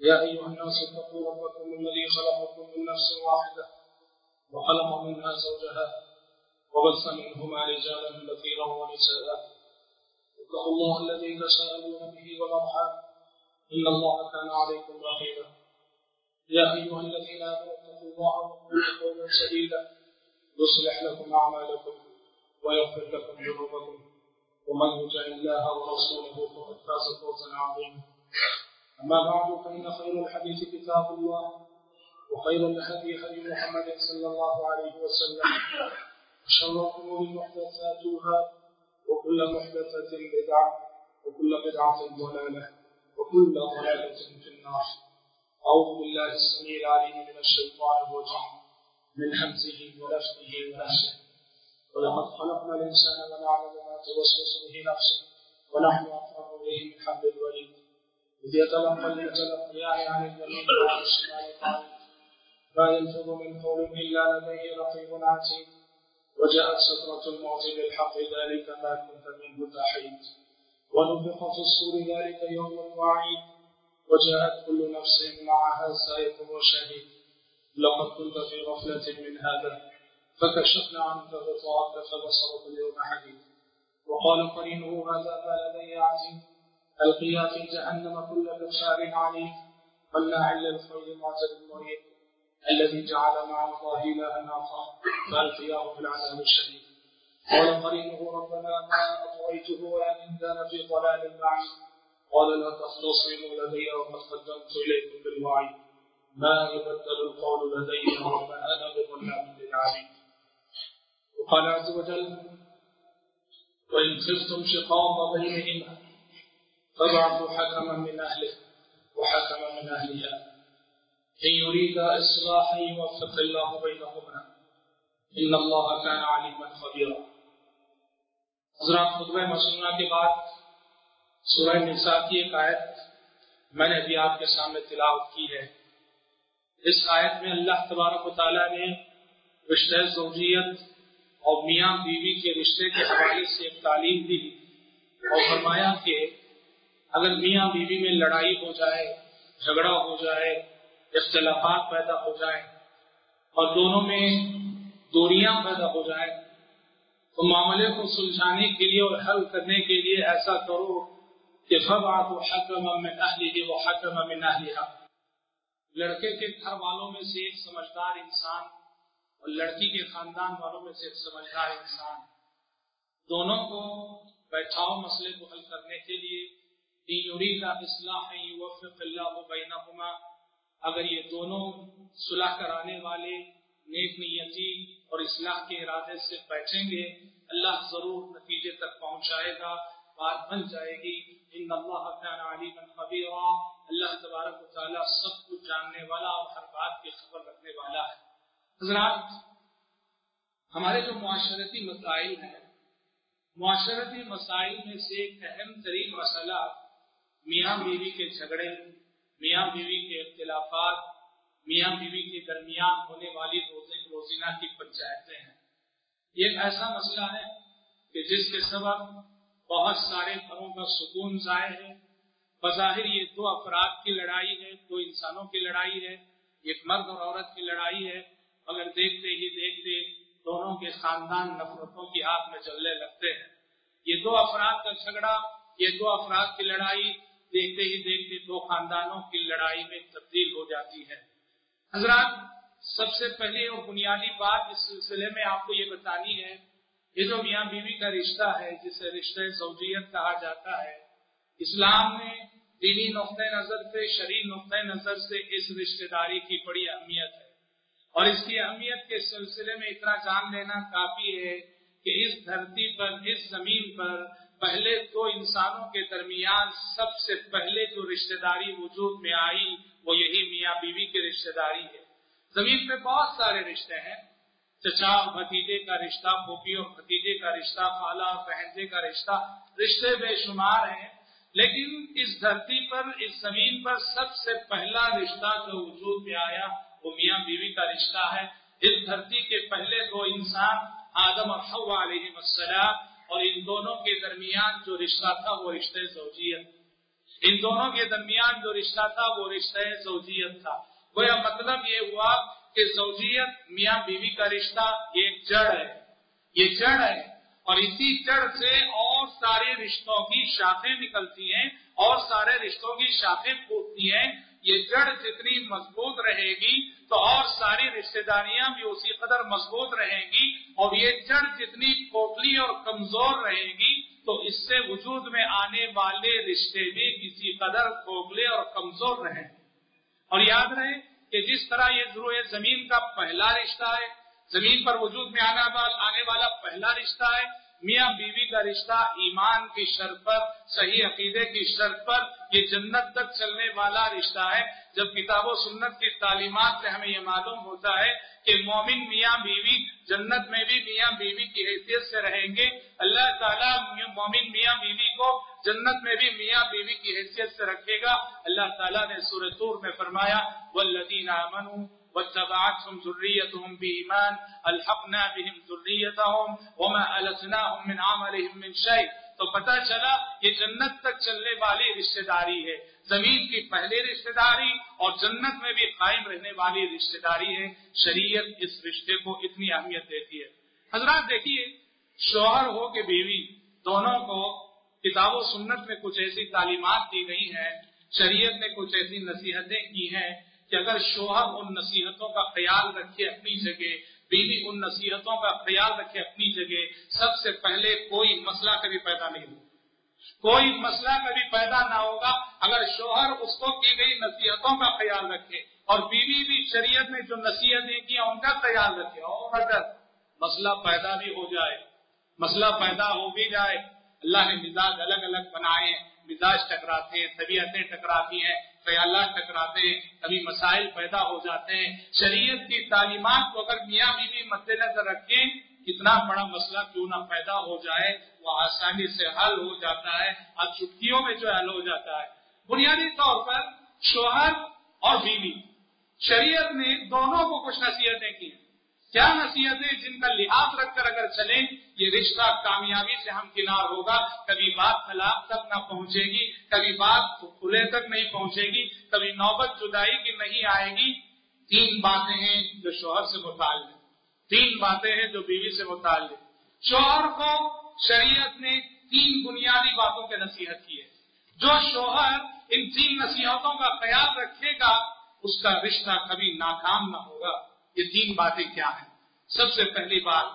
يا أيها الناس اتقوا ربكم الذي خلقكم من نفس واحدة وخلق منها زوجها وبث منهما رجالا كثيرا ونساء. اتقوا الله الذي تساءلون به والأرحام. إن الله كان عليكم رقيبا. يا أيها الذين آمنوا اتقوا الله وقولوا قولا سديدا. يصلح لكم أعمالكم ويغفر لكم ذنوبكم. ومن يطع الله ورسوله فقد فاز فوزا عظيما. أما بعد، فإن خير الحديث كتاب الله، وخير الهدي هدي محمد صلى الله عليه وسلم. وشر الأمور محدثاتها، وكل محدثة بدعة، وكل بدعة ضلالة، وكل ضلالة في النار. أعوذ بالله السميع العليم من الشيطان الرجيم، من همزه ونفسه ونفسه. ولقد خلقنا الإنسان ونعلم ما توسوس به نفسه، ونحن أقرب إليه من حبل الوريد. يتلقى المتلقيان عن اليمين ما يلفظ من قول إلا لديه رقيب عتيد. وجاءت سكرة الموت بالحق ذلك ما كنت منه تحيد. ونفخ في الصور ذلك يوم الوعيد. وجاءت كل نفس معها سائق وشهيد. لقد كنت في غفلة من هذا. فكشفنا عنك غطاءك فبصرك اليوم حديد. وقال قرينه هذا ما لدي عزيز القيا في جهنم كل كفار عنيد مناع للخير معتد مريد الذي جعل مع الله إلها آخر فألقياه في العذاب الشديد. قال قرينه ربنا ما أطويته ولكن كان في ضلال بعيد. قال لا تختصموا لدي وقد قدمت إليكم بالوعيد. ما يبدل القول لدي وما أنا بظلام للعبيد. وقال عز وجل وإن خفتم شقاق بينهما فابعثوا حكما من أهله وحكما من أهلها. إن يريد إصلاحا يوفق الله بينهما. إن الله كان عليما خبيرا. حضرات خطبہ مسنونہ کے بعد سورہ نساء کی ایک آیت میں نے ابھی آپ کے سامنے تلاوت کی ہے. اس آیت میں اللہ تبارک و تعالیٰ نے رشتہ زوجیت اور میاں بیوی کے رشتے کے حوالے سے ایک تعلیم دی اور فرمایا کہ اگر میاں بیوی میں لڑائی ہو جائے، جھگڑا ہو جائے، اختلافات پیدا ہو جائیں اور دونوں میں دوریاں پیدا ہو جائیں تو معاملے کو سلجھانے کے لیے اور حل کرنے کے لیے ایسا کرو کہ فب آپ حکم میں نہ لیجیے وہ حکم میں نہ لیا لڑکے کے گھر والوں میں سے ایک سمجھدار انسان اور لڑکی کے خاندان والوں میں سے ایک سمجھدار انسان۔ دونوں کو بیٹھاؤ مسئلے کو حل کرنے کے لیے اصلاح وفق اگر یہ دونوں صلح کرانے والے نیک نیتی اور اصلاح کے ارادے سے بیٹھیں گے، اللہ ضرور نتیجے تک پہنچائے گا، بات بن جائے گی۔ ان اللہ کان علیما خبیرا۔ اللہ تبارک و تعالی سب کچھ جاننے والا اور ہر بات کی خبر رکھنے والا ہے۔ حضرات، ہمارے جو معاشرتی مسائل ہیں، معاشرتی مسائل میں سے ایک اہم ترین مسئلہ میاں بیوی کے جھگڑے، میاں بیوی کے اختلافات، میاں بیوی کے درمیان ہونے والی روزے روزینہ کی پنچایتیں ہیں۔ یہ ایسا مسئلہ ہے کہ جس کے سبب بہت سارے گھروں کا سکون ضائع ہے۔ بظاہر یہ دو افراد کی لڑائی ہے، دو انسانوں کی لڑائی ہے، ایک مرد اور عورت کی لڑائی ہے۔ اگر دیکھتے ہی دیکھتے دونوں کے خاندان نفرتوں کی آگ میں جلنے لگتے ہیں۔ یہ دو افراد کا جھگڑا، یہ دو افراد کی لڑائی دیکھتے ہی دیکھتے دو خاندانوں کی لڑائی میں تبدیل ہو جاتی ہے۔ حضرات، سب سے پہلے اور بنیادی بات اس سلسلے میں آپ کو یہ بتانی ہے، یہ جو میاں بیوی کا رشتہ ہے، جسے رشتہ زوجیت کہا جاتا ہے، اسلام میں دینی نقطۂ نظر سے، شرعی نقطۂ نظر سے اس رشتہ داری کی بڑی اہمیت ہے۔ اور اس کی اہمیت کے سلسلے میں اتنا جان لینا کافی ہے کہ اس دھرتی پر، اس زمین پر پہلے دو انسانوں کے درمیان سب سے پہلے جو رشتہ داری وجود میں آئی، وہ یہی میاں بیوی کی رشتے داری ہے۔ زمین پہ بہت سارے رشتے ہیں۔ چچا بھتیجے کا رشتہ، پھوپھی اور بھتیجے کا رشتہ، خالہ اور بہنجے کا رشتہ رشتے بے شمار ہیں۔ لیکن اس دھرتی پر، اس زمین پر سب سے پہلا رشتہ جو وجود میں آیا، وہ میاں بیوی کا رشتہ ہے۔ اس دھرتی کے پہلے دو انسان، آدم اور حوا علیہ السلام اور ان دونوں کے درمیان جو رشتہ تھا وہ رشتہ زوجیت۔ ان دونوں کے درمیان جو رشتہ تھا وہ رشتہ زوجیت تھا۔ گویا مطلب یہ ہوا کہ زوجیت میاں بیوی کا رشتہ یہ جڑ ہے۔ یہ جڑ ہے۔ اور اسی جڑ سے اور سارے رشتوں کی شاخیں نکلتی ہیں، اور سارے رشتوں کی شاخیں پھوٹتی ہیں۔ یہ جڑ جتنی مضبوط رہے گی تو اور ساری رشتے داریاں بھی اسی قدر مضبوط رہیں گی اور یہ جڑ جتنی کھوکھلی اور کمزور رہے گی، تو اس سے وجود میں آنے والے رشتے بھی کسی قدر کھوکھلے اور کمزور رہیں۔ اور یاد رہے کہ جس طرح یہ ضرور زمین کا پہلا رشتہ ہے، زمین پر وجود میں آنے والا پہلا رشتہ ہے میاں بیوی کا رشتہ ایمان کی شرط پر، صحیح عقیدے کی شرط پر یہ جنت تک چلنے والا رشتہ ہے۔ جب کتاب و سنت کی تعلیمات سے ہمیں یہ معلوم ہوتا ہے کہ مومن میاں بیوی جنت میں بھی میاں بیوی کی حیثیت سے رہیں گے۔ اللہ تعالیٰ مومن میاں بیوی کو جنت میں بھی میاں بیوی کی حیثیت سے رکھے گا۔ اللہ تعالیٰ نے سورتور میں فرمایا والذین آمنوا واتبعتهم ذريتهم بإيمان الحقنا بهم ذريتهم وما ألسناهم من عملهم من شيء. تو پتہ چلا یہ جنت تک چلنے والی رشتہ داری ہے زمین کی پہلی رشتہ داری اور جنت میں بھی قائم رہنے والی رشتہ داری ہے شریعت اس رشتے کو اتنی اہمیت دیتی ہے۔ حضرات دیکھیے، شوہر ہو کہ بیوی، دونوں کو کتاب و سنت میں کچھ ایسی تعلیمات دی گئی ہیں، شریعت نے کچھ ایسی نصیحتیں کی ہیں۔ کہ اگر شوہر ان نصیحتوں کا خیال رکھے اپنی جگہ، بیوی ان نصیحتوں کا خیال رکھے اپنی جگہ، سب سے پہلے کوئی مسئلہ کبھی پیدا نہیں ہوگا۔ کوئی مسئلہ کبھی پیدا نہ ہوگا اگر شوہر اس کو کی گئی نصیحتوں کا خیال رکھے اور بیوی بھی شریعت میں جو نصیحتیں کی ان کا خیال رکھے۔ اور اگر مسئلہ پیدا بھی ہو جائے، مسئلہ پیدا ہو بھی جائے، اللہ نے مزاج الگ الگ بنائے، مزاج ٹکراتے ہیں طبیعتیں ٹکراتی ہیں خیالات ٹکراتے ہیں، کبھی مسائل پیدا ہو جاتے ہیں۔ شریعت کی تعلیمات کو اگر میاں بیوی مد نظر رکھیں، کتنا بڑا مسئلہ کیوں نہ پیدا ہو جائے، وہ آسانی سے حل ہو جاتا ہے۔ اور چھٹیوں میں جو حل ہو جاتا ہے۔ بنیادی طور پر شوہر اور بیوی، شریعت نے دونوں کو کچھ نصیحتیں کی۔ کیا نصیحتیں جن کا لحاظ رکھ کر اگر چلیں، یہ رشتہ کامیابی سے ہم کنار ہوگا، کبھی بات طلاق تک نہ پہنچے گی، کبھی بات کھلے تک نہیں پہنچے گی، کبھی نوبت جدائی کی نہیں آئے گی۔ تین باتیں ہیں جو شوہر سے متعلق تین باتیں ہیں جو بیوی سے متعلق شوہر کو شریعت نے تین بنیادی باتوں کے نصیحت کی ہے۔ جو شوہر ان تین نصیحتوں کا خیال رکھے گا، اس کا رشتہ کبھی ناکام نہ ہوگا۔ یہ تین باتیں کیا ہیں؟ سب سے پہلی بات،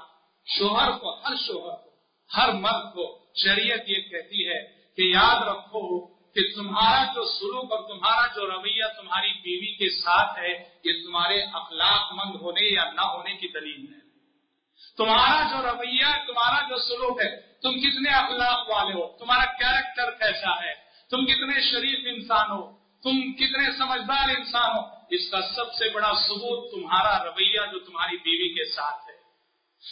شوہر کو، ہر شوہر کو، ہر مرد کو شریعت یہ کہتی ہے کہ یاد رکھو کہ تمہارا جو سلوک اور تمہارا جو رویہ تمہاری بیوی کے ساتھ ہے، یہ تمہارے اخلاق مند ہونے یا نہ ہونے کی دلیل ہے۔ تمہارا جو رویہ تمہارا جو سلوک ہے، تم کتنے اخلاق والے ہو؟ تمہارا کیریکٹر کیسا ہے؟ تم کتنے شریف انسان ہو؟ تم کتنے سمجھدار انسان ہو۔ اس کا سب سے بڑا ثبوت تمہارا رویہ جو تمہاری بیوی کے ساتھ ہے۔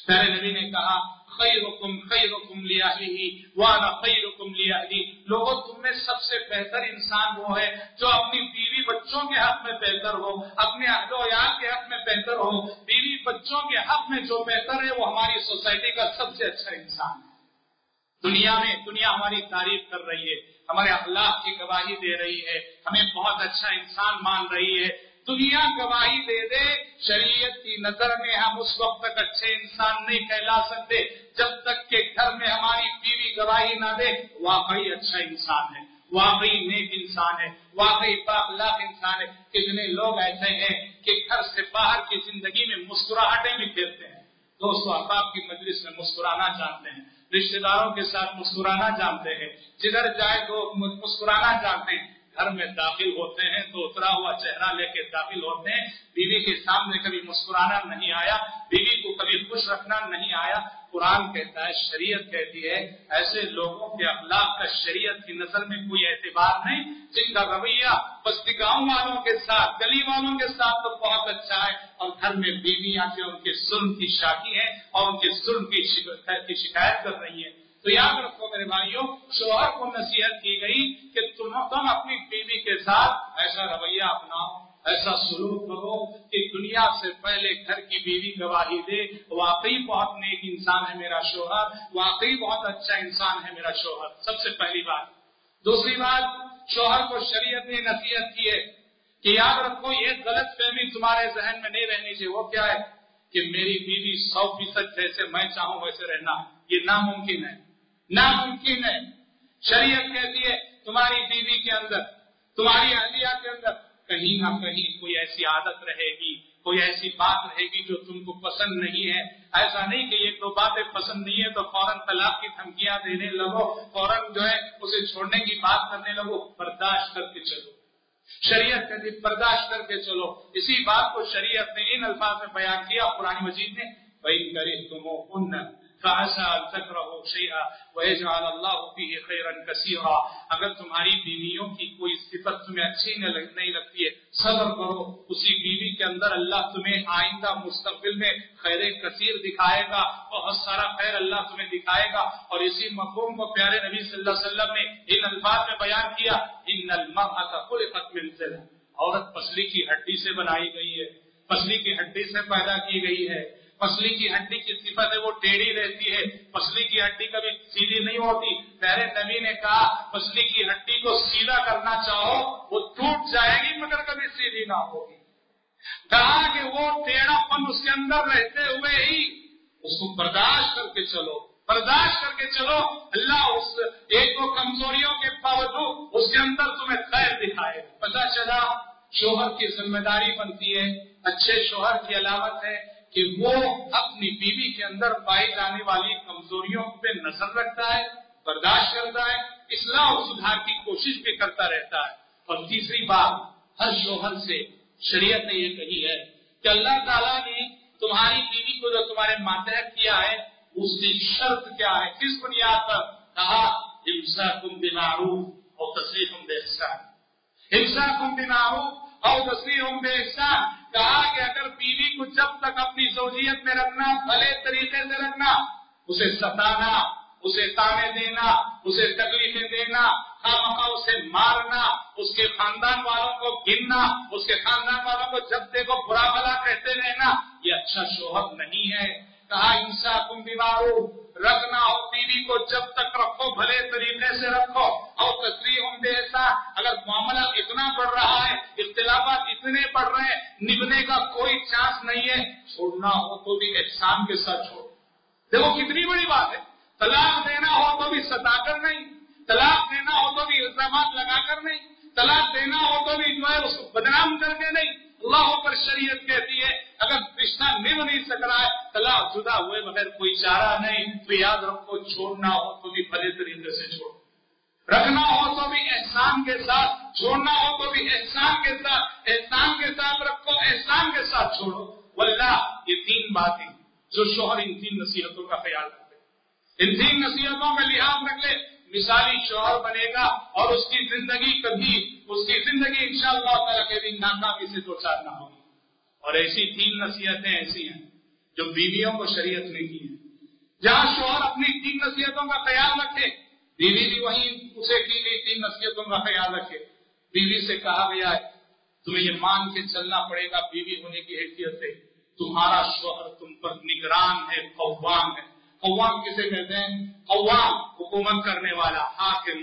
پہلے نبی نے کہا خیر حکم خیر لیا ہی وانا خیر حکم لیا ہی لوگوں، تم میں سب سے بہتر انسان وہ ہے جو اپنی بیوی بچوں کے حق میں بہتر ہو، اپنے اہل و عیال کے حق میں بہتر ہو۔ بیوی بچوں کے حق میں جو بہتر ہے، وہ ہماری سوسائٹی کا سب سے اچھا انسان ہے۔ دنیا میں، دنیا ہماری تعریف کر رہی ہے۔ ہمارے اخلاق کی گواہی دے رہی ہے، ہمیں بہت اچھا انسان مان رہی ہے۔ دنیا گواہی دے دے، شریعت کی نظر میں ہم اس وقت تک اچھے انسان نہیں کہلا سکتے، جب تک کہ گھر میں ہماری بیوی گواہی نہ دے، واقعی اچھا انسان ہے، واقعی نیک انسان ہے، واقعی باخلاق انسان ہے۔ کتنے لوگ ایسے ہیں کہ گھر سے باہر کی زندگی میں مسکراہٹیں بھی پھیرتے ہیں۔ دوستوں احباب کی مجلس میں مسکرانا چاہتے ہیں۔ رشتے داروں کے ساتھ مسکرانا جانتے ہیں۔ جدھر جائے تو مسکرانا جانتے ہیں۔ گھر میں داخل ہوتے ہیں تو اترا ہوا چہرہ لے کے داخل ہوتے ہیں۔ بیوی کے سامنے کبھی مسکرانا نہیں آیا، بیوی کو کبھی خوش رکھنا نہیں آیا۔ قرآن کہتا ہے، شریعت کہتی ہے، ایسے لوگوں کے اخلاق کا شریعت کی نظر میں کوئی اعتبار نہیں۔ جن کا رویہ بستی گاؤں والوں کے ساتھ، گلی والوں کے ساتھ تو بہت اچھا ہے۔ اور گھر میں بیویاں جو ان کے ظلم کی شاخی ہیں اور ان کے ظلم کی شکایت کر رہی ہیں۔ تو یاد رکھو میرے بھائیوں، شوہر کو نصیحت کی گئی کہ تم تم اپنی بیوی کے ساتھ ایسا رویہ اپناؤ، ایسا سلوک کرو کہ دنیا سے پہلے گھر کی بیوی گواہی دے، واقعی بہت نیک انسان ہے میرا شوہر، واقعی بہت اچھا انسان ہے میرا شوہر، سب سے پہلی بات۔ دوسری بات، شوہر کو شریعت نے نصیحت کی ہے کہ یاد رکھو، یہ غلط فہمی تمہارے ذہن میں نہیں رہنی چاہیے۔ وہ کیا ہے؟ کہ میری بیوی سو فیصد جیسے میں چاہوں ویسے رہنا، یہ ناممکن ہے۔ ناممکن ہے۔ شریعت کہتی ہے، تمہاری بیوی کے اندر، تمہاری اہلیہ کے اندر کہیں نہ کہیں کوئی ایسی عادت رہے گی، کوئی ایسی بات رہے گی جو تم کو پسند نہیں ہے۔ ایسا نہیں کہ یہ دو باتیں پسند نہیں ہے تو فوراً طلاق کی دھمکیاں دینے لگو، فوراً جو ہے اسے چھوڑنے کی بات کرنے لگو، برداشت کر کے چلو۔ شریعت کہتی برداشت کر کے چلو۔ اسی بات کو شریعت نے ان الفاظ میں بیان کیا پرانی مجید نے بھائی کرے تم فعسى ان تكرهوا شيئا ويجعل الله فيه خيرا كثيرا۔ اگر تمہاری بیویوں کی کوئی صفت تمہیں اچھی نہیں لگتی ہے، صبر کرو۔ اسی بیوی کے اندر اللہ تمہیں آئندہ مستقبل میں خیر کثیر دکھائے گا، بہت سارا خیر اللہ تمہیں دکھائے گا۔ اور اسی مفہوم کو پیارے نبی صلی اللہ علیہ وسلم نے ان الفاظ میں بیان کیا، ان المرأة خلقت من سلم عورت پسلی کی ہڈی سے بنائی گئی ہے، پسلی کی ہڈی سے پیدا کی گئی ہے۔ پسلی کی ہڈی کی صفت ہے، وہ ٹیڑھی رہتی ہے۔ پسلی کی ہڈی کبھی سیدھی نہیں ہوتی۔ پہلے نبی نے کہا پسلی کی ہڈی کو سیدھا کرنا چاہو، وہ ٹوٹ جائے گی مگر کبھی سیدھی نہ ہوگی۔ کہا کہ وہ ٹیڑھا پن اس کے اندر رہتے ہوئے ہی اس کو برداشت کر کے چلو۔ برداشت کر کے چلو۔ اللہ اس ایک دو کمزوریوں کے باوجود اس کے اندر تمہیں خیر دکھائے۔ پتا چلا، شوہر کی ذمہ داری بنتی ہے۔ اچھے شوہر کی علامت ہے۔ کہ وہ اپنی بیوی کے اندر پائی جانے والی کمزوریوں پہ نظر رکھتا ہے، برداشت کرتا ہے، اصلاح اور سدھار کی کوشش بھی کرتا رہتا ہے۔ اور تیسری بات ہر شوہر سے شریعت نے یہ کہی ہے کہ اللہ تعالیٰ نے تمہاری بیوی کو جو تمہارے ماتحت کیا ہے، اس کی شرط کیا ہے؟ کس بنیاد پر؟ کہا ہمسا کم بناروف اور تصریف بے ہمسا کم بناروف اور بے کہا کہ اگر بیوی کو جب تک اپنی زوجیت میں رکھنا، بھلے طریقے سے رکھنا، اسے ستانا، اسے تانے دینا، اسے تکلیفیں دینا، خامخواہ اسے مارنا، اس کے خاندان والوں کو گننا، اس کے خاندان والوں کو جب دیکھو برا بھلا کہتے رہنا، یہ اچھا شوہر نہیں ہے۔ کہا انسا تم بیمارو، رکھنا ہو بیوی کو جب تک رکھو بھلے طریقے سے رکھو. اور تصریح ہوں ایسا، اگر معاملہ اتنا بڑھ رہا ہے، اختلافات اتنے بڑھ رہے ہیں نبنے کا کوئی چانس نہیں ہے، چھوڑنا ہو تو بھی احسان کے ساتھ چھوڑ دیکھو کتنی بڑی بات ہے، طلاق دینا ہو تو بھی ستا کر نہیں، طلاق دینا ہو تو بھی الزامات لگا کر نہیں، طلاق دینا ہو تو بھی جو ہے اس کو بدنام کر کے نہیں اللہ پر شریعت کہتی ہے، اگر رشتہ نب نہیں سک رہا ہے طلاق جدا ہوئے مگر کوئی چارہ نہیں، تو یاد رکھو، چھوڑنا ہو تو بھی بھلے طریقے سے چھوڑو۔ رکھنا ہو تو بھی احسان کے ساتھ، چھوڑنا ہو تو بھی احسان کے ساتھ، احسان کے ساتھ رکھو، احسان کے ساتھ چھوڑو۔ واللہ، یہ تین باتیں جو شوہر ان تین نصیحتوں کا خیال رکھتے ان تین نصیحتوں میں لحاظ رکھ لے مثالی شوہر بنے گا اور اس کی زندگی کبھی، اس کی زندگی ان شاء اللہ تعالیٰ کے بھی ناکامی سے دو چار نہ ہوگی۔ اور ایسی تین نصیحتیں ایسی ہیں جو بیویوں کو شریعت نے کی ہیں۔ جہاں شوہر اپنی تین نصیحتوں کا خیال رکھے، بیوی بھی وہی اسے کی گئی تین نصیحتوں کا خیال رکھے۔ بیوی سے کہا گیا ہے، تمہیں یہ مان کے چلنا پڑے گا بیوی ہونے کی حیثیت سے، تمہارا شوہر تم پر نگران ہے قوام ہے۔ قوام کسے کہتے ہیں؟ قوام، حکومت کرنے والا، حاکم۔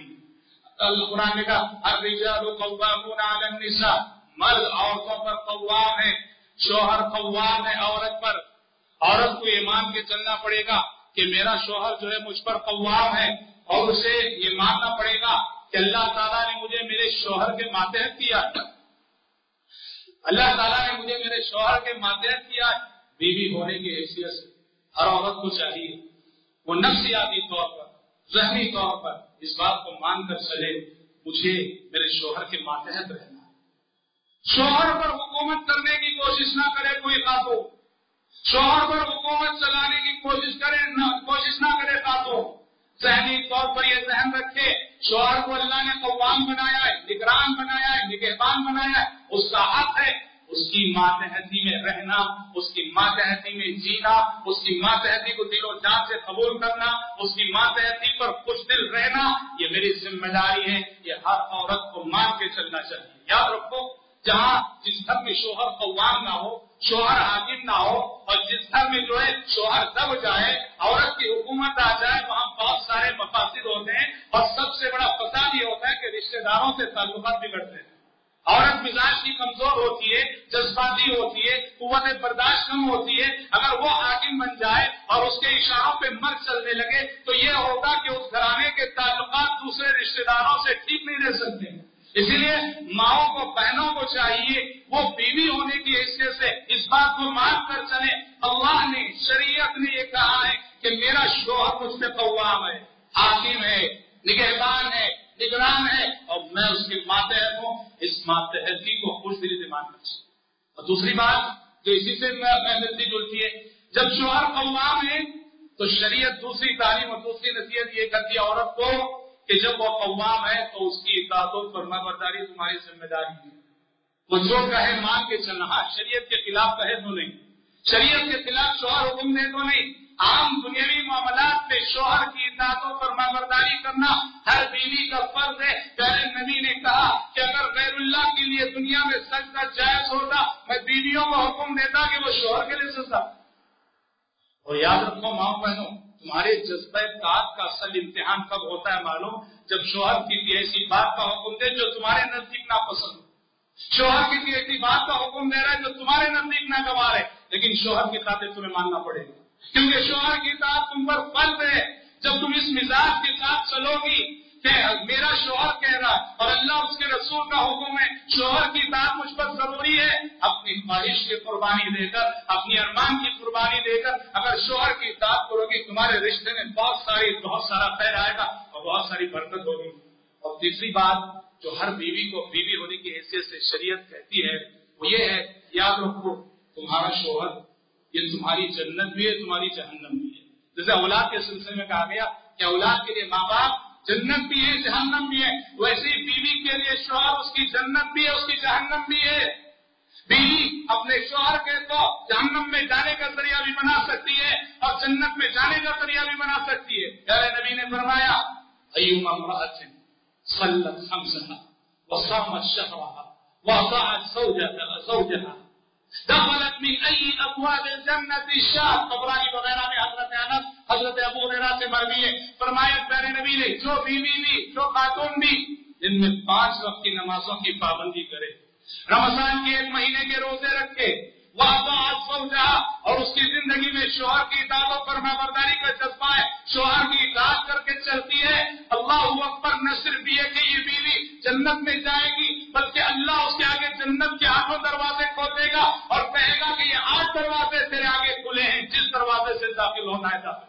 قرآن نے کہا، الرجال قوامون علی النساء۔ مرد، عورتوں پر قوام ہے، شوہر قوام ہے عورت پر۔ عورت کو یہ مان کے چلنا پڑے گا کہ میرا شوہر جو ہے مجھ پر قوام ہے، اور اسے یہ ماننا پڑے گا کہ اللہ تعالیٰ نے مجھے میرے شوہر کے ماتحت کیا اللہ تعالیٰ نے مجھے میرے شوہر کے ماتحت کیا بیوی ہونے کی حیثیت سے ہر عورت کو چاہیے۔ وہ نفسیاتی طور پر، ذہنی طور پر اس بات کو مان کر چلے، مجھے میرے شوہر کے ماتحت رہنا شوہر پر حکومت کرنے کی کوشش نہ کرے کوئی خاتون شوہر پر حکومت چلانے کی کوشش کرے کوشش نہ کرے خاتون ذہنی طور پر یہ ذہن رکھے، شوہر کو اللہ نے قوام بنایا ہے، نگران بنایا ہے، نگہبان بنایا ہے، اس کا حق ہے اس کی ماتحتی میں رہنا، اس کی ماتحتی میں جینا، اس کی ماتحتی کو دل و جان سے قبول کرنا، اس کی ماتحتی پر خوش دل رہنا، یہ میری ذمہ داری ہے، یہ ہر عورت کو مان کے چلنا چاہیے۔ یاد رکھو، جہاں جس گھر میں شوہر قوام نہ ہو، شوہر حاکم نہ ہو، اور جس گھر میں جو ہے شوہر دب جائے، عورت کی حکومت آ جائے، وہاں بہت سارے مفاصد ہوتے ہیں، اور سب سے بڑا فساد یہ ہوتا ہے کہ رشتے داروں سے تعلقات بگڑتے ہیں۔ عورت مزاج کی کمزور ہوتی ہے، جذباتی ہوتی ہے، قوت برداشت کم ہوتی ہے، اگر وہ حاکم بن جائے اور اس کے اشاروں پہ مر چلنے لگے تو یہ ہوگا کہ اس گھرانے کے تعلقات دوسرے رشتے داروں سے ٹھیک نہیں رہ سکتے۔ اسی لیے ماؤں کو، بہنوں کو چاہیے وہ بیوی ہونے کی حیثیت سے اس بات کو مان کر چلے اللہ نے، شریعت نے یہ کہا ہے کہ میرا شوہر مجھ سے قوام ہے، حاکم ہے، نگہبان ہے۔ نگران ہے اور میں اس کے ماتحت ہوں، اس ماتحتی کو خوش دلی سے مان کر اور دوسری بات جو اسی سے ملتی جلتی ہے، جب شوہر قوام ہے تو شریعت دوسری تعلیم اور دوسری نصیحت یہ کرتی ہے عورت کو کہ جب وہ قوام ہے تو اس کی اطاعت و فرما برداری تمہاری ذمہ داری ہے۔ وہ جو کہے مان کے چلنا ہاں شریعت کے خلاف کہے تو نہیں۔ شریعت کے خلاف شوہر حکم دے تو نہیں۔ عام دنیاوی معاملات میں شوہر کی اطاعت و فرما کرنا ہر بیوی کا فرض ہے۔ پیارے نبی نے کہا کہ اگر غیر اللہ کے لیے دنیا میں سجدہ جائز ہوتا، میں بیویوں کو حکم دیتا کہ وہ شوہر کے لیے سجدہ۔ اور یاد رکھو ماں بہنوں، تمہارے جذبہ تعداد کا اصل امتحان کب ہوتا ہے معلوم؟ جب شوہر کسی ایسی بات کا حکم دے جو تمہارے نزدیک نہ پسند ہو۔ شوہر کسی ایسی بات کا حکم دے رہا ہے جو تمہارے نزدیک نہ گوا رہے لیکن شوہر کی خاطر تمہیں ماننا پڑے گا۔ کیونکہ شوہر کی ساتھ تم پر فرض ہے۔ جب تم اس مزاج کے ساتھ چلو گی، کہ میرا شوہر کہہ رہا اور اللہ اس کے رسول کا حکم ہے، شوہر کی بات مجھ پر ضروری ہے۔ اپنی خواہش کی قربانی دے کر، اپنی ارمان کی قربانی دے کر اگر شوہر کی بات کرو گی، تمہارے رشتے میں بہت ساری، بہت سارا خیر آئے گا اور بہت ساری برکت ہوگی۔ اور تیسری بات، جو ہر بیوی کو بیوی ہونے کی حیثیت سے شریعت کہتی ہے، وہ یہ ہے، یاد رکھو، تمہارا شوہر یہ تمہاری جنت بھی ہے، تمہاری جہنم بھی ہے۔ جیسے اولاد کے سلسلے میں کہا گیا کہ اولاد کے لیے ماں باپ جنت بھی ہے، جہنم بھی ہے۔ ویسے ہی بیوی کے لیے شوہر، اس کی جنت بھی ہے، اس کی جہنم بھی ہے۔ بیوی اپنے شوہر کے تو جہنم میں جانے کا ذریعہ بھی بنا سکتی ہے اور جنت میں جانے کا ذریعہ بھی بنا سکتی ہے۔ پیارے نبی نے فرمایا، ایوم امرأة صلت خمسها وصامت زوجها زوجها دخلت من أي أبواب الجنة الشاب طبرانی وغیرہ میں حضرت انس، حضرت ابو ہریرہ سے مروی ہے. فرمایا، پیارے نبی نے، جو بیوی بھی، جو خاتون بھی جن میں پانچ وقت کی نمازوں کی پابندی کرے۔ رمضان کے ایک مہینے کے روزے رکھے۔ اور اس کی زندگی میں شوہر کی اطاعت پر برداری کا جذبہ ہے۔ شوہر کی اطاعت کر کے چلتی ہے۔ اللہ اکبر نہ صرف یہ کہ یہ بیوی جنت میں جائے گی۔ بلکہ اللہ اس کے آگے جنت کے آٹھوں دروازے کھول دے گا اور کہے گا کہ یہ آٹھ دروازے تیرے آگے کھلے ہیں، جس دروازے سے داخل ہونا ہے داخل۔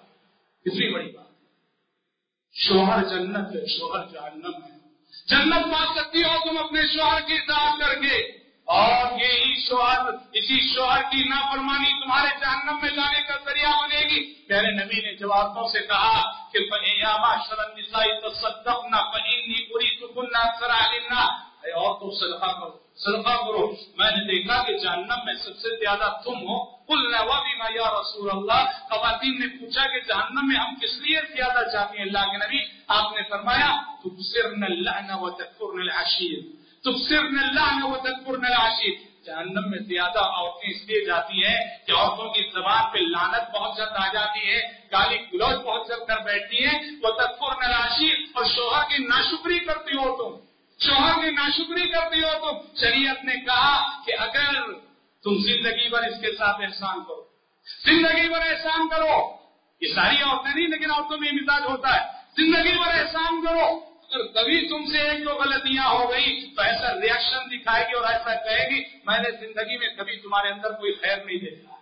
کتنی بڑی بات۔ شوہر جنت ہے، شوہر جہنم ہے۔ جنت پا سکتی ہو، تم اپنے شوہر کی اطاعت کر کے۔ اور یہی شوہر، اسی شوہر کی نافرمانی تمہارے جہنم میں جانے کا ذریعہ بنے گی۔ پیارے نبی نے جوابوں سے کہا کہ شرم نسائی تو سدنا پہنی پوری سکن کرا اور تو صدقہ کرو صدقہ کرو۔ میں نے دیکھا کہ جہنم میں سب سے زیادہ تم ہو۔ کل یا رسول اللہ؟ خواتین نے پوچھا کہ جہنم میں ہم کس لیے زیادہ چاہتے ہیں؟ اللہ کے نبی، آپ نے فرمایا تم صرف اللہ و تکفرن العشیر۔ تو صرف اللہ نے جہنم میں زیادہ عورتیں اس لیے جاتی ہیں کہ عورتوں کی زبان پہ لانت بہت جلد آ جاتی ہے، گالی گلوچ بہت جلد کر بیٹھتی ہیں۔ وہ تکبر نلاشی اور شوہر کی ناشکری کرتی ہو تم شوہر کی ناشکری کرتی ہو تم شریعت نے کہا کہ اگر تم زندگی بھر اس کے ساتھ احسان کرو، زندگی بھر احسان کرو، یہ ساری عورتیں نہیں، لیکن عورتوں میں مزاج ہوتا ہے، زندگی بھر احسان کرو، اگر کبھی تم سے ایک دو غلطیاں ہو گئی تو ایسا ریئیکشن دکھائے گی اور ایسا کہے گی، میں نے زندگی میں کبھی تمہارے اندر کوئی خیر نہیں دیکھا۔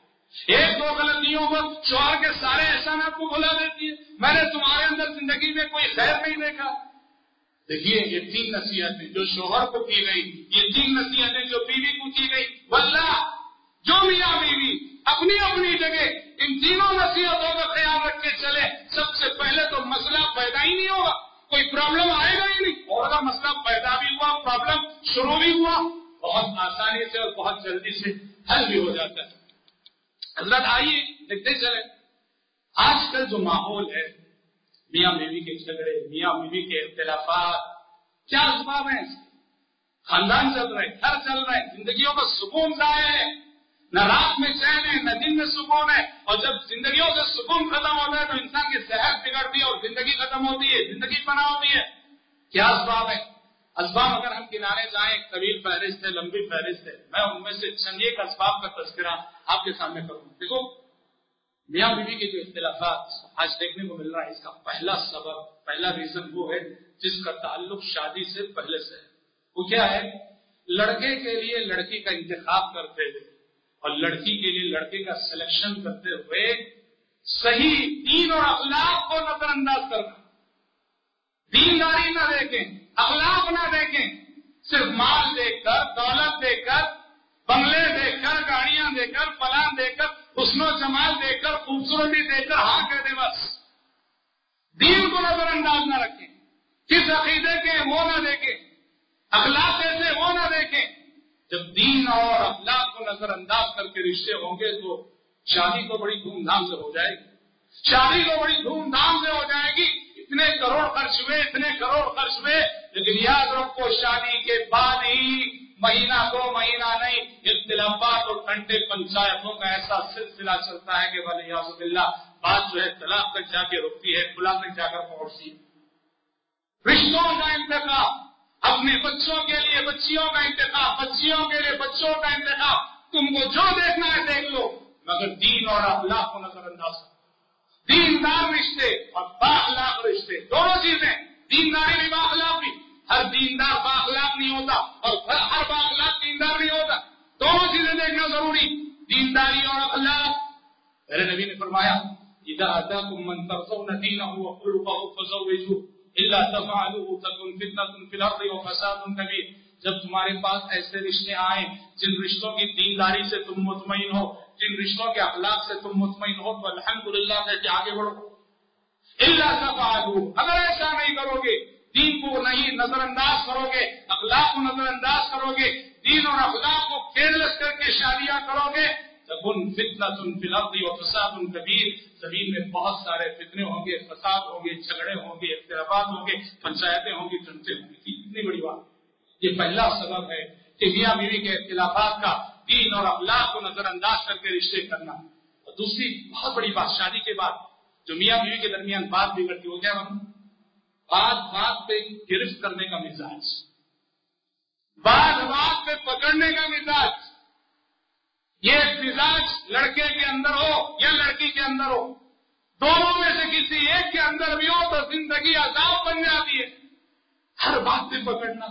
ایک دو غلطیوں کو شوہر کے سارے احسانات کو بلا دیتی ہے، میں نے تمہارے اندر زندگی میں کوئی خیر نہیں دیکھا۔ دیکھیے یہ تین نصیحتیں جو شوہر کو کی گئی، یہ تین نصیحتیں جو بیوی کو کی گئی، واللہ، جو میاں بیوی اپنی اپنی جگہ ان تینوں نصیحتوں کا خیال رکھ کے چلے، سب سے پہلے تو مسئلہ پیدا ہی نہیں ہوگا۔ کوئی پرابلم آئے گا ہی نہیں۔ اور اگر مسئلہ پیدا بھی ہوا پرابلم شروع بھی ہوا، بہت آسانی سے اور بہت جلدی سے حل بھی ہو جاتا ہے۔ حضرت آئیے، دیکھتے چلے آج کل جو ماحول ہے میاں بیوی کے جھگڑے، میاں بیوی کے اختلافات، کیا اسباب ہیں خاندان چل رہے، گھر چل رہے، زندگیوں کا سکون ضائع ہے۔ نہ رات میں چین ہے، نہ دن میں سکون ہے۔ اور جب زندگیوں سے سکون ختم ہوتا ہے تو انسان کی صحت بگڑتی ہے اور زندگی ختم ہوتی ہے، زندگی بنا ہوتی ہے۔ کیا اسباب ہے؟ اسباب اگر ہم کنارے جائیں طویل فہرست ہے، لمبی فہرست ہے، میں ان میں سے چند ایک اسباب کا تذکرہ آپ کے سامنے کروں۔ دیکھو میاں بیوی کے جو اختلافات آج دیکھنے کو مل رہا ہے، اس کا پہلا سبب، پہلا ریزن وہ ہے جس کا تعلق شادی سے پہلے سے ہے۔ وہ کیا ہے؟ لڑکے کے لیے لڑکی کا انتخاب کرتے ہوئے اور لڑکی کے لیے لڑکے کا سلیکشن کرتے ہوئے صحیح دین اور اخلاق کو نظر انداز کرنا۔ دینداری نہ دیکھیں، اخلاق نہ دیکھیں، صرف مال دیکھ کر، دولت دیکھ کر، بنگلے دیکھ کر، گاڑیاں دیکھ کر، پلان دیکھ کر حسن و جمال دیکھ کر، خوبصورتی دیکھ کر ہاں کہہ دے، بس۔ دین کو نظر انداز نہ رکھیں۔ کس عقیدے کے وہ نہ دیکھیں۔ اخلاق کیسے وہ نہ دیکھیں۔ جب دین اور اخلاق کو نظر انداز کر کے رشتے ہوں گے تو شادی کو بڑی دھوم دھام سے ہو جائے گی۔ شادی کو بڑی دھوم دھام سے ہو جائے گی۔ اتنے کروڑ خرچ ہوئے، اتنے کروڑ خرچ ہوئے، لیکن یاد رکھو، شادی کے بعد ہی مہینہ دو مہینہ نہیں، اختلافات اور ٹھنڈے پنچایتوں کا ایسا سلسلہ چلتا ہے کہ بھلے یاز اللہ بات جو ہے طلاق تک جا کے رکتی ہے، کھلا تک جا کر پہنچتی رشتوں کا انتخاب، اپنے بچوں کے لیے، بچیوں کا انتخاب، بچیوں کے لیے، بچوں کا انتخاب۔ تم کو جو دیکھنا ہے دیکھ لو، مگر دین اور اخلاق کو نظر انداز دیندار رشتے اور باخلاق رشتے، دونوں چیزیں، دینداری بھی باخلاق بھی ہر دیندار باخلاق نہیں ہوتا اور ہر باخلاق دیندار نہیں ہوتا۔ دونوں چیزیں دیکھنا ضروری۔ دینداری اور اخلاق۔ میرے نبی نے فرمایا، اذا اتاكم من ترضون دينه وخلقه فزوجوه الا تفعلوا تكن فتنه في الارض وفساد كبير۔ جب تمہارے پاس ایسے رشتے آئیں، جن رشتوں کی دینداری سے تم مطمئن ہو، جن رشتوں کے اخلاق سے تم مطمئن ہو، تو الحمدللہ کہہ آگے بڑھو۔ اللہ تفعلوا اگر ایسا نہیں کرو گے دین کو نہیں نظر انداز کرو گے، اخلاق کو نظر انداز کرو گے، دین اور اخلاق کو کیئرلیس کر کے شادیاں کرو گے۔ تکن فتنہ کبیر۔ زمین میں بہت سارے فتنے ہوں گے، فساد ہوں گے، جھگڑے ہوں گے، اختلافات ہوں گے، پنچایتیں ہوں گی جنتے ہوں گی اتنی بڑی بات یہ پہلا سبب ہے کہ میاں بیوی کے اختلافات کا دین اور اخلاق کو نظر انداز کر کے رشتے کرنا۔ اور دوسری بہت بڑی بات، شادی کے بعد جو میاں بیوی کے درمیان بات بگڑتی ہو گیا بات بات پہ گرفت کرنے کا مزاج بات بات پہ پکڑنے کا مزاج۔ یہ مزاج لڑکے کے اندر ہو یا لڑکی کے اندر ہو، دونوں میں سے کسی ایک کے اندر بھی ہو تو زندگی عذاب بن جاتی ہے۔ ہر بات پہ پکڑنا،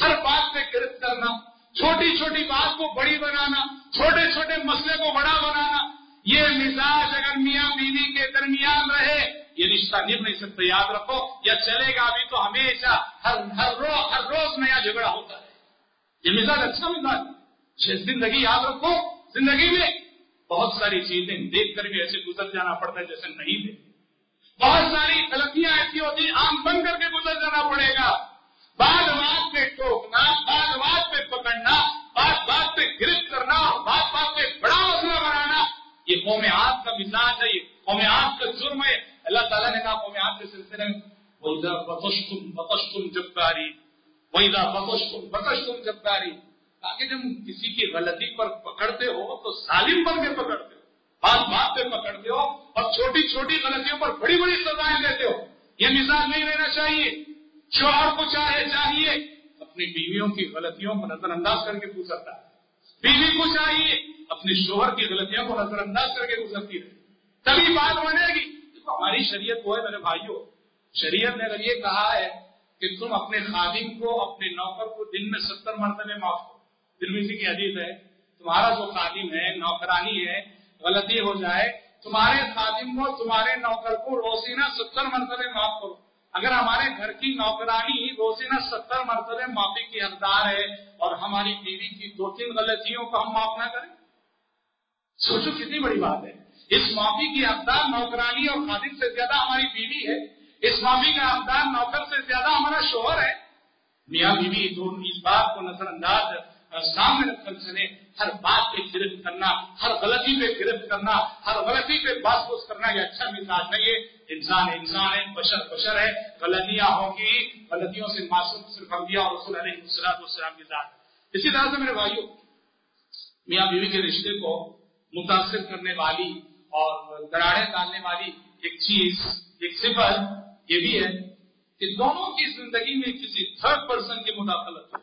ہر بات پہ گرفت کرنا، چھوٹی چھوٹی بات کو بڑی بنانا، چھوٹے چھوٹے مسئلے کو بڑا بنانا، یہ مزاج اگر میاں بیوی کے درمیان رہے یہ رشتہ نب نہیں سکتے یاد رکھو، یا چلے گا ابھی تو ہمیشہ ہر ہر روز ہر روز نیا جھگڑا ہوتا ہے یہ مزاج اچھا مزاج اچھا، زندگی یاد رکھو، زندگی میں بہت ساری چیزیں دیکھ کر بھی ایسے گزر جانا پڑتا ہے جیسے نہیں دے بہت ساری غلطیاں ایسی ہوتی آم بن کر کے گزر جانا پڑے گا۔ بات بات پہ ٹوکنا بات بات پہ پکڑنا، بات بات پہ گرفت کرنا اور بات بات پہ بڑا مسئلہ بنانا، یہ قوم آگ کا مزاج ہے، یہ قوم آگ کا جرم ہے۔ اللہ تعالیٰ نے کہا قوم آگ کے سلسلے میں، وَإِذَا بَطَشْتُمْ بَطَشْتُمْ وَإِذَا بَطَشْتُمْ بَطَشْتُمْ جَبَّارِينَ تاکہ جب کسی کی غلطی پر پکڑتے ہو، تو ظالم بن کے پکڑتے ہو۔ بات بات پہ پکڑتے ہو اور چھوٹی چھوٹی غلطیوں پر بڑی بڑی سزائیں دیتے ہو۔ یہ مثال نہیں لینا چاہیے۔ شوہر کو چاہے، چاہیے۔ اپنی بیویوں کی غلطیوں کو نظر انداز کر کے پوچھتا ہے۔ بیوی کو چاہیے، اپنے شوہر کی غلطیوں کو نظر انداز کر کے پوچھتی رہے۔ تبھی بات بنے گی۔ ہماری شریعت وہ ہے، میرے بھائیوں شریعت نے اگر یہ کہا ہے کہ تم اپنے خادم کو اپنے نوکر کو دن میں ستر مرتبہ معاف کرو ترمیزی کی حدیث ہے، تمہارا جو خادم ہے، نوکرانی ہے غلطی ہو جائے، تمہارے خادم کو، تمہارے نوکر کو روزینہ ستر مرتبہ معاف کرو۔ اگر ہمارے گھر کی نوکرانی روزینہ ستر مرتبہ معافی کی حقدار ہے اور ہماری بیوی کی دو تین غلطیوں کو ہم معاف نہ کریں، سوچو کتنی بڑی بات ہے۔ اس معافی کی حقدار نوکرانی اور خادم سے زیادہ ہماری بیوی ہے۔ اس معافی کا حقدار نوکر سے زیادہ ہمارا شوہر ہے۔ میاں بیوی دونوں اس بات کو نظر انداز سامنے رکھ کر چلے۔ ہر بات پہ گرفت کرنا، ہر غلطی پہ گرفت کرنا، ہر غلطی پہ باس بوس کرنا یہ اچھا مزاج نہیں ہے۔ انسان انسان ہے، بشر بشر ہے، غلطیاں ہوں گی۔ غلطیوں سے معصوم صرف انبیاء اور رسول علیہ السلام والسلام کی ذات۔ اسی طرح سے میرے بھائیوں، میاں بیوی کے رشتے کو متاثر کرنے والی اور دراڑے ڈالنے والی ایک چیز، ایک صفت یہ بھی ہے کہ دونوں کی زندگی میں کسی تھرڈ پرسن کی مداخلت ہو۔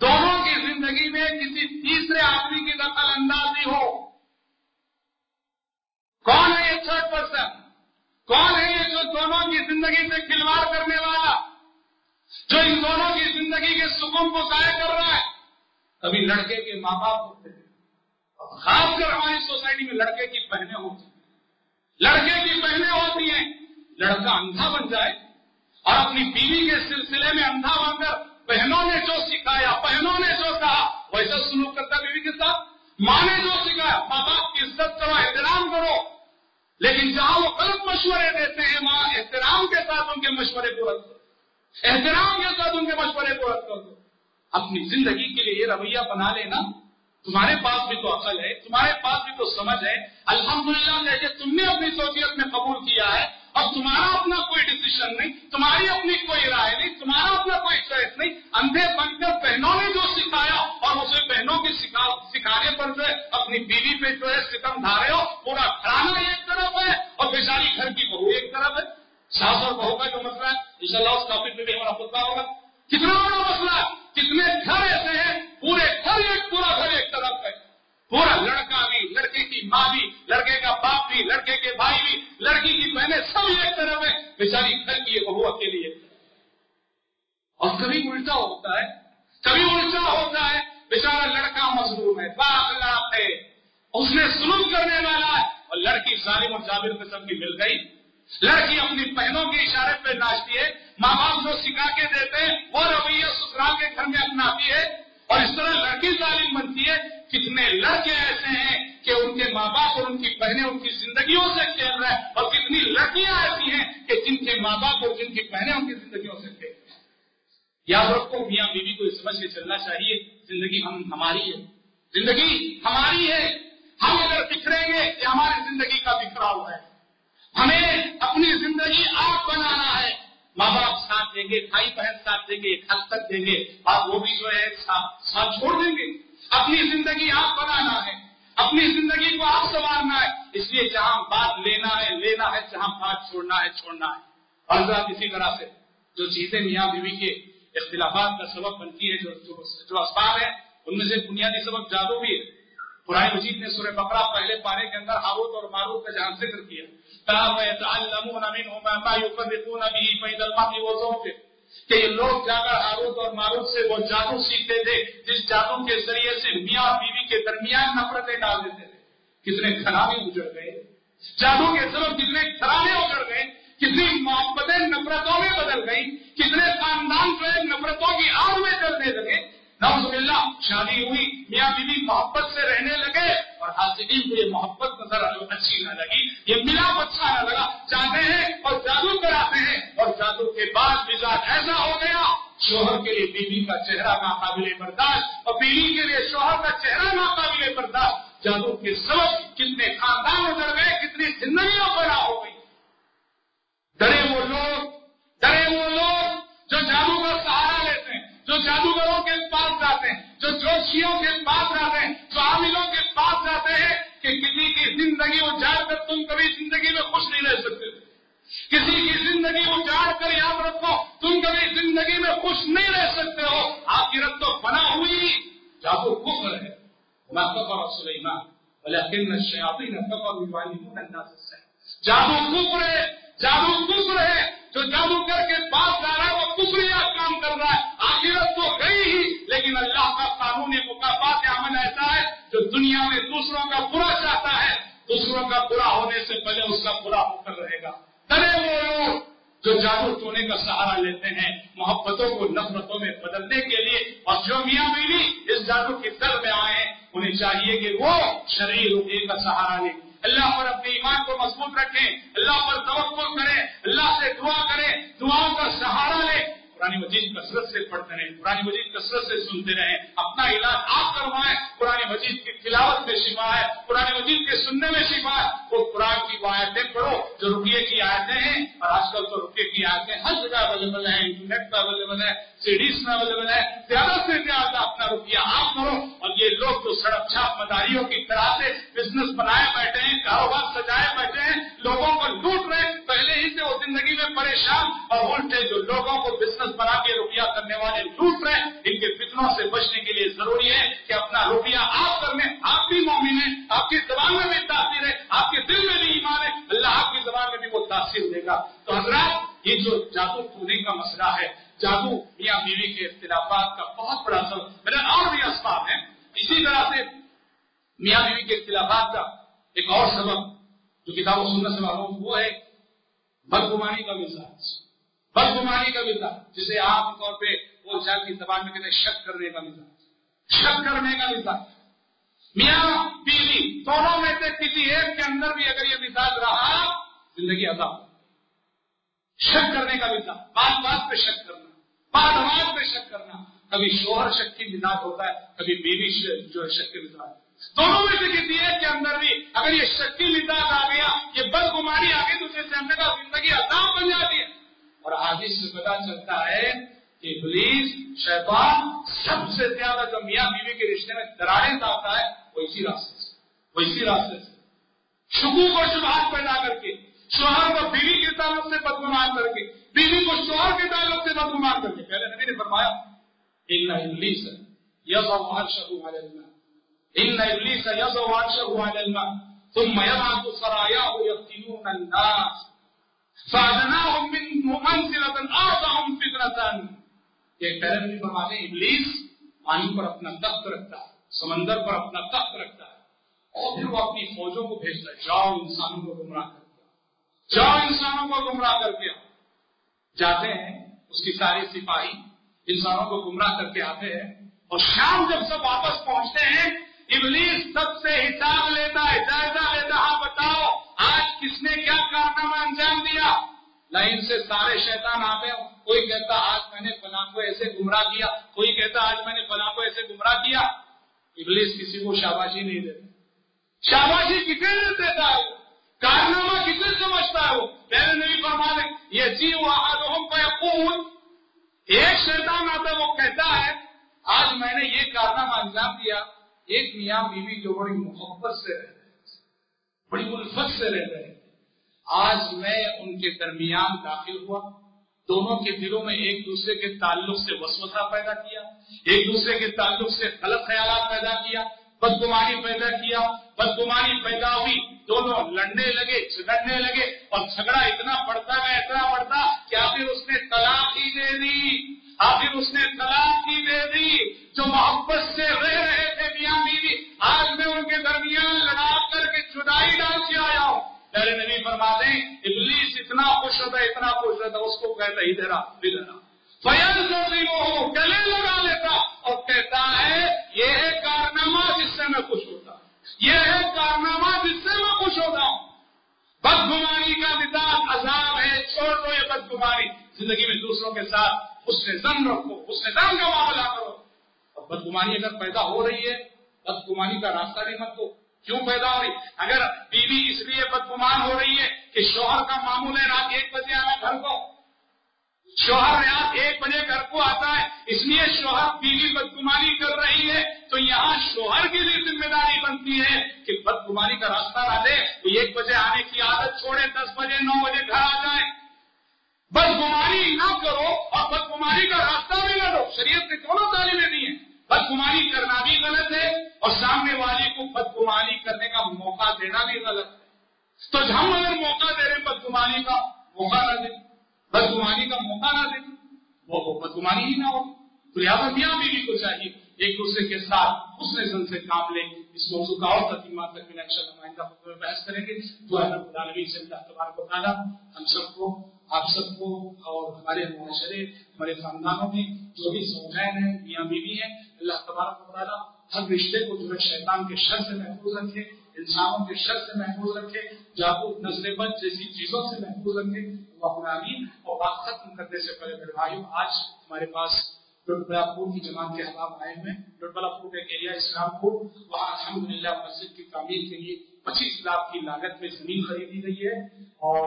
دونوں کی زندگی میں کسی تیسرے آدمی کی دخل اندازی ہو۔ کون ہے یہ تھرڈ پرسن کون ہے یہ جو دونوں کی زندگی سے کھلواڑ کرنے والا؟ جو ان دونوں کی زندگی کے سکون کو ضائع کر رہا ہے۔ کبھی لڑکے کے ماں باپ ہوتے ہیں۔ خاص کر ہماری سوسائٹی میں لڑکے کی بہنیں ہوتی ہیں۔ لڑکے کی بہنیں ہوتی ہیں۔ لڑکا اندھا بن جائے اور اپنی بیوی کے سلسلے میں اندھا بن کر بہنوں نے جو سکھایا، بہنوں نے جو کہا ویسا سلوک کرتا بیوی کے ساتھ، ماں نے جو سکھایا، ماں باپ کی عزت کرو، احترام کرو۔ لیکن جہاں وہ غلط مشورے دیتے ہیں، وہاں احترام کے ساتھ ان کے مشورے کو رکھ دو احترام کے ساتھ ان کے مشورے کو رکھ دو اپنی زندگی کے لیے یہ رویہ بنا لینا تمہارے پاس بھی تو عقل ہے، تمہارے پاس بھی تو سمجھ ہے۔ الحمدللہ للہ تم نے اپنی سوچیت میں قبول کیا ہے اب تمہارا اپنا کوئی ڈسیشن نہیں، تمہاری اپنی کوئی رائے نہیں، تمہارا اپنا کوئی چوائس نہیں، اندھے بن کر بہنوں نے جو سکھایا، اور اسے بہنوں کے سکھانے پر جو ہے، اپنی بیوی پہ جو ہے، ستم دھارے ہو، پورا کھانا ایک طرف ہے، اور بیچاری گھر کی بہو ایک طرف ہے۔ ساس اور بہو کا جو مسئلہ ہے ان شاء اللہ اس ٹاپک پہ بھی ہمارا خطبہ ہوگا۔ کتنا بڑا مسئلہ کتنے گھر ایسے ہیں، پورے گھر ایک پورا گھر ایک طرف ہے پورا لڑکا بھی لڑکے کی ماں بھی لڑکے کا باپ بھی لڑکے کے بھائی بھی لڑکی کی بہنیں سب ایک طرف ہے بیچاری گھر کی بہو کے لیے اور کبھی الٹا ہوتا ہے کبھی الٹا ہوتا ہے بیچارا لڑکا مظلوم ہے باغ ہے اس نے سلوک کرنے والا ہے۔ اور لڑکی ظالم اور جابر قسم کی مل گئی۔ لڑکی اپنی بہنوں کے اشارے پہ ناچتی ہے ماں باپ جو سکھا کے دیتے ہیں، وہ رویہ سسرال کے گھر میں اپناتی ہے۔ اور اس طرح لڑکی ظالم بنتی ہے۔ کتنے لڑکے ایسے ہیں کہ ان کے ماں باپ اور ان کی بہنیں ان کی زندگیوں سے کھیل رہے ہیں۔ اور کتنی لڑکیاں ایسی ہیں کہ جن کے ماں باپ اور جن کی بہنیں ان کی زندگیوں سے کھیل رہے ہیں۔ یاد رکھو، میاں بیوی کو سمجھ کے چلنا چاہیے۔ زندگی ہم ہماری ہے۔ زندگی ہماری ہے۔ ہم اگر بکھریں گے یہ ہماری زندگی کا بکھراؤ ہے۔ ہمیں اپنی زندگی آپ بنانا ہے۔ ماں باپ ساتھ دیں گے، بھائی بہن ساتھ دیں گے حد تک دیں گے۔ اور وہ بھی جو ہے ساتھ چھوڑ دیں گے۔ اپنی زندگی آپ بنانا ہے۔ اپنی زندگی کو آپ سنوارنا ہے۔ اس لیے جہاں بات لینا ہے لینا ہے، جہاں بات چھوڑنا ہے چھوڑنا ہے۔ اور ذرا اسی طرح سے جو چیزیں میاں بیوی کے اختلافات کا سبب بنتی ہے جو جو اسباب ہے ان میں سے بنیادی سبب جادو بھی ہے۔ پرائے مجید نے سورہ بکرا پہلے پانے کے اندر ہاروت اور ماروت کا جہاں ذکر کیا۔ کہ یہ لوگ جا کر آروت اور ماروت سے وہ جادو سیکھتے تھے، جس جادو کے ذریعے سے میاں بیوی کے درمیان نفرتیں ڈال دیتے تھے۔ کتنے خرابے اجڑ گئے۔ جادو کے سبب کتنے خرابے اجڑ گئے، کتنی محبتیں، نفرتوں میں بدل گئی کتنے خاندان جو ہے نفرتوں کی آگ میں چلنے لگے۔ اللہ شادی ہوئی، میاں بیوی محبت سے رہنے لگے اور حاصل کو یہ محبت نظر اچھی نہ لگی، یہ ملاپ اچھا نہ لگا چاہتے ہیں اور جادو کراتے ہیں اور جادو کے بعد مزاج ایسا ہو گیا، شوہر کے لیے بیوی کا چہرہ ناقابل برداشت اور بیوی کے لیے شوہر کا چہرہ ناقابل برداشت۔ جادو کے سبب کتنے خاندان اتر گئے، کتنی زندگیاں بڑا ہو گئی۔ ڈرے وہ لوگ، ڈرے وہ لوگ جو جادو کا سہارا لیتے ہیں، جو جادوگروں کے جو کے پاس جاتے ہیں جو عاملوں کے پاس جاتے ہیں کہ کسی کی زندگی اجاڑ کر تم کبھی زندگی میں خوش نہیں رہ سکتے۔ کسی کی زندگی اجاڑ کر یاد رکھو، تم کبھی زندگی میں خوش نہیں رہ سکتے ہو۔ آپ کی رت تو بنا ہوئی۔ جادو کفر ہے۔ میں کفر سلیمان لیکن شیاتی نے کفر جادو کفر ہے، جادو کفر ہے۔ جو جادو کر کے پاس جا رہا ہے، وہ کفریا کام کر رہا ہے۔ آخرت تو گئی ہی، لیکن اللہ کا قانون مقافات عمل ایسا ہے جو دنیا میں دوسروں کا برا چاہتا ہے۔ دوسروں کا برا ہونے سے پہلے اس کا برا ہو کر رہے گا۔ ڈرے وہ لوگ جو جادو ٹونے کا سہارا لیتے ہیں، محبتوں کو نفرتوں میں بدلنے کے لیے اور جو میاں بیوی اس جادو کی دل میں آئے، انہیں چاہیے کہ وہ شرعی روپے کا سہارا لیں۔ اللہ پر اپنے ایمان کو مضبوط رکھیں، اللہ پر توقع کریں، اللہ سے دعا کریں دعاؤں کا سہارا لیں۔ قرآن مجید کثرت سے پڑھتے رہیں، قرآن مجید کثرت سے سنتے رہیں۔ اپنا علاج آپ کروائیں، قرآن مجید کی تلاوت میں شفا ہے، قرآن مجید کے سننے میں شفا ہے۔ وہ قرآن کی وایتیں پڑھو۔ جو روپیے کی آیتیں ہیں، اور آج کل تو روپیے کی آیتیں ہر جگہ اویلیبل ہیں انٹرنیٹ پہ اویلیبل ہے سیڈیز میں اویلیبل ہے زیادہ سے زیادہ اپنا روپیہ آپ کرو، اور یہ لوگ جو سڑک چھاپ مداریوں کی طرح سے بزنس بنائے بیٹھے ہیں، کاروبار سجائے بیٹھے ہیں، لوگوں کو لوٹ رہے پہلے ہی سے وہ زندگی میں پریشان اور الٹے جو لوگوں کو بزنس بنا کے روپیہ کرنے والے لوٹ رہے ان کے فتنوں سے بچنے کے لیے ضروری ہے کہ اپنا روپیہ آپ کرنے آپ بھی مومن ہیں، آپ کی زبان میں بھی تاثیر ہے، آپ کے دل میں بھی ایمان ہے، اللہ آپ کی زبان میں بھی وہ تاثیر دے گا۔ تو حضرات، یہ جو جادو ٹونے کا مسئلہ ہے، جادو میاں بیوی کے اختلافات کا بہت بڑا سبب میرا اور بھی اسباب ہے اسی طرح سے میاں بیوی کے اختلافات کا ایک اور سبب، جو کتاب و سننے سے معلوم وہ ہے، بدگمانی کا مزاج بدگمانی کا مزاج جسے عام طور پہ وہ شاید کی زبان میں کہتے ہیں شک کرنے کا مزاج شک کرنے کا مزاج میاں بیوی، دونوں میں سے کسی ایک کے اندر بھی اگر یہ مزاج رہا زندگی عذاب شک کرنے کا مزاج بات بات پہ شک کرنا، بات بات پہ شک کرنا۔ کبھی شوہر شک کی مزاج ہوتا ہے، کبھی بیوی جو ہے شک کے مزاج۔ دونوں میں سے کسی ایک کے اندر بھی اگر یہ شکی مزاج آ گیا، یہ بدگمانی آ گئی، تو اسے زندگی عذاب بن جاتی ہے۔ اور حادث سے پتا چلتا ہے کہ پولیس شیطان سب سے زیادہ جو میاں بیوی کے رشتے میں دراڑیں ڈالتا ہے، وہ اسی راستے سے، وہ اسی راستے سے۔ شکو کو شبہات پیدا کر کے شوہر کو بیوی کے تعلق سے بدگمان کر کے، بیوی کو شوہر کے تعلق سے بدگمان کر کے۔ پہلے نبی نے فرمایا یس ان ابلیس ثم يبعث سراياه يفتنون الناس۔ من منزلة یہ پہلے بھی فرماتے ہیں، ابلیس پانی پر اپنا تخت رکھتا ہے، سمندر پر اپنا تخت رکھتا ہے اور پھر وہ اپنی فوجوں کو بھیجتا ہے۔ جاؤ انسانوں کو گمراہ کر کے انسانوں کو گمراہ کر کے جاتے ہیں، اس کی ساری سپاہی انسانوں کو گمراہ کر کے آتے ہیں اور شام جب سب واپس پہنچتے ہیں، ابلیس سب سے حساب لیتا ہے، جائزہ لیتا ہاں بتاؤ آج کس نے کیا کارنامہ انجام دیا؟ لائن سے سارے شیطان آتے ہیں۔ کوئی کہتا آج میں نے فلاں کو ایسے گمراہ کیا، کوئی کہتا آج میں نے فلاں کو ایسے گمراہ کیا۔ ابلیس کسی کو شاباشی نہیں دیتا۔ شاباشی کتنے دیتا ہے؟ کارنامہ کتنے سمجھتا ہے وہ؟ پہلے نہیں فرما دے یہ جی وہ آدم ایک شیطان آتا وہ کہتا ہے، آج میں نے یہ کارنامہ انجام دیا۔ ایک میاں بیوی جو بڑی محبت سے رہتے ہیں، بڑی الفت سے رہتے ہیں۔ آج میں ان کے درمیان داخل ہوا۔ دونوں کے دلوں میں ایک دوسرے کے تعلق سے وسوسہ پیدا کیا، ایک دوسرے کے تعلق سے غلط خیالات پیدا کیا۔ بدگمانی پیدا کیا، بدگمانی پیدا ہوئی، دونوں لڑنے لگے، جھگڑنے لگے اور جھگڑا اتنا بڑھتا گیا، اتنا بڑھتا کہ آخر اس نے طلاق ہی دے دی۔ آخر اس نے طلاق ہی دے دی۔ جو محبت سے رہ رہے تھے میاں بیوی، آج میں ان کے درمیان لڑا کر کے جدائی ڈال کے آیا ہوں۔ میرے نبی فرما دیں ابلیس اتنا خوش ہوتا ہے اتنا خوش ہوتا، اس کو کہتا ہی دے رہا فیض ہو گلے لگا لیتا اور کہتا ہے یہ ہے کارنامہ جس سے میں خوش ہوتا یہ ہے کارنامہ جس سے میں خوش ہوتا ہوں بدگمانی کا مزاج عذاب ہے چھوڑ دو یہ بدگمانی زندگی میں دوسروں کے ساتھ اس سے زن رکھو، اس سے زن کا معاملہ کرو اور بدگمانی اگر پیدا ہو رہی ہے، بدگمانی کا راستہ بھی مت دو۔ کیوں پیدا ہو رہی؟ اگر بیوی اس لیے بدگمان ہو رہی ہے کہ شوہر کا معمول ہے رات ایک بجے آنا گھر کو۔ شوہر رات ایک بجے گھر کو آتا ہے، اس لیے شوہر بیوی بدگمانی کر رہی ہے۔ تو یہاں شوہر کی بھی ذمہ داری بنتی ہے کہ بدگمانی کا راستہ نہ دے ایک بجے آنے کی عادت چھوڑے، دس بجے، نو بجے گھر آ جائے۔ بدگمانی نہ کرو اور بدگمانی کا راستہ بھی نہ دو۔ شریعت نے دونوں تعلیمیں دی ہیں؟ بدگمانی کرنا بھی غلط ہے اور سامنے والے کو بدگمانی کرنے کا موقع دینا بھی غلط ہے۔ تو ہم اگر موقع دے رہے بدگمانی کا، موقع نہ دیں۔ بدگمانی کا موقع نہ دیں۔ وہ بدگمانی ہی نہ ہو۔ تو لہٰذا میاں بیوی کو چاہیے۔ ایک دوسرے کے ساتھ اس نے سے کام لیں اس موضوع کا اور تقیمات تک میں انشاء نمائندہ خطبے میں بحث کریں گے۔ دعا رب العالمین سے اللہ تبارک و تعالیٰ ہم سب کو، آپ سب کو اور ہمارے معاشرے، ہمارے خاندانوں میں جو بھی زوجین ہیں، میاں بیوی ہیں، اللہ تبارک و تعالیٰ ہر رشتے کو جو ہے شیطان کے شر سے محفوظ رکھے، انسانوں کے شر سے محفوظ رکھے جادو نظر بند جیسی چیزوں سے محفوظ رکھے۔ وہ اپنا اور بات ختم کرنے سے پہلے میرے بھائیوں، آج ہمارے پاس ٹوٹبلا پور کی جماعت کے حالات آئے ہوئے ٹوٹبلا پور ایک ایریا اسلام پور وہاں الحمد للہ مسجد کی تعمیر کے لیے پچیس لاکھ کی لاگت میں زمین خریدی گئی ہے اور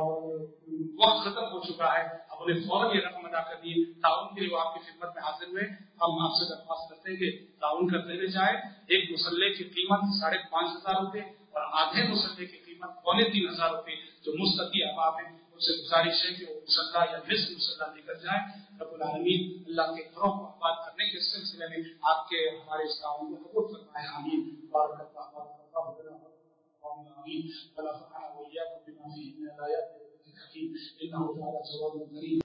وقت ختم ہو چکا ہے۔ اب انہیں فوراً یہ رقم ادا کر دیے تعاون کے لیے وہ آپ کی خدمت میں حاضر ہوئے ہم آپ سے درخواست کرتے ہیں کہ تعاون کرتے ہوئے جائے ایک مسلح کی قیمت ساڑھے پانچ ہزار روپے اور آدھے مسلح کی قیمت پونے تین ہزار روپے جو مستقی احباب ہیں۔ ان سے گزارش ہے کہ وہ مسلح یا نصف مسلح لے کر جائیں۔ رب العالمین اللہ کے گھروں کو آباد کرنے کے سلسلے میں آپ کے ہمارے اس کام کو قبول فرمائے۔ آمین۔ اور آمین۔ ولا فعل وإياكم بما فيه من الآيات والحكيم إنه تعالى جواب كريم